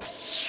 you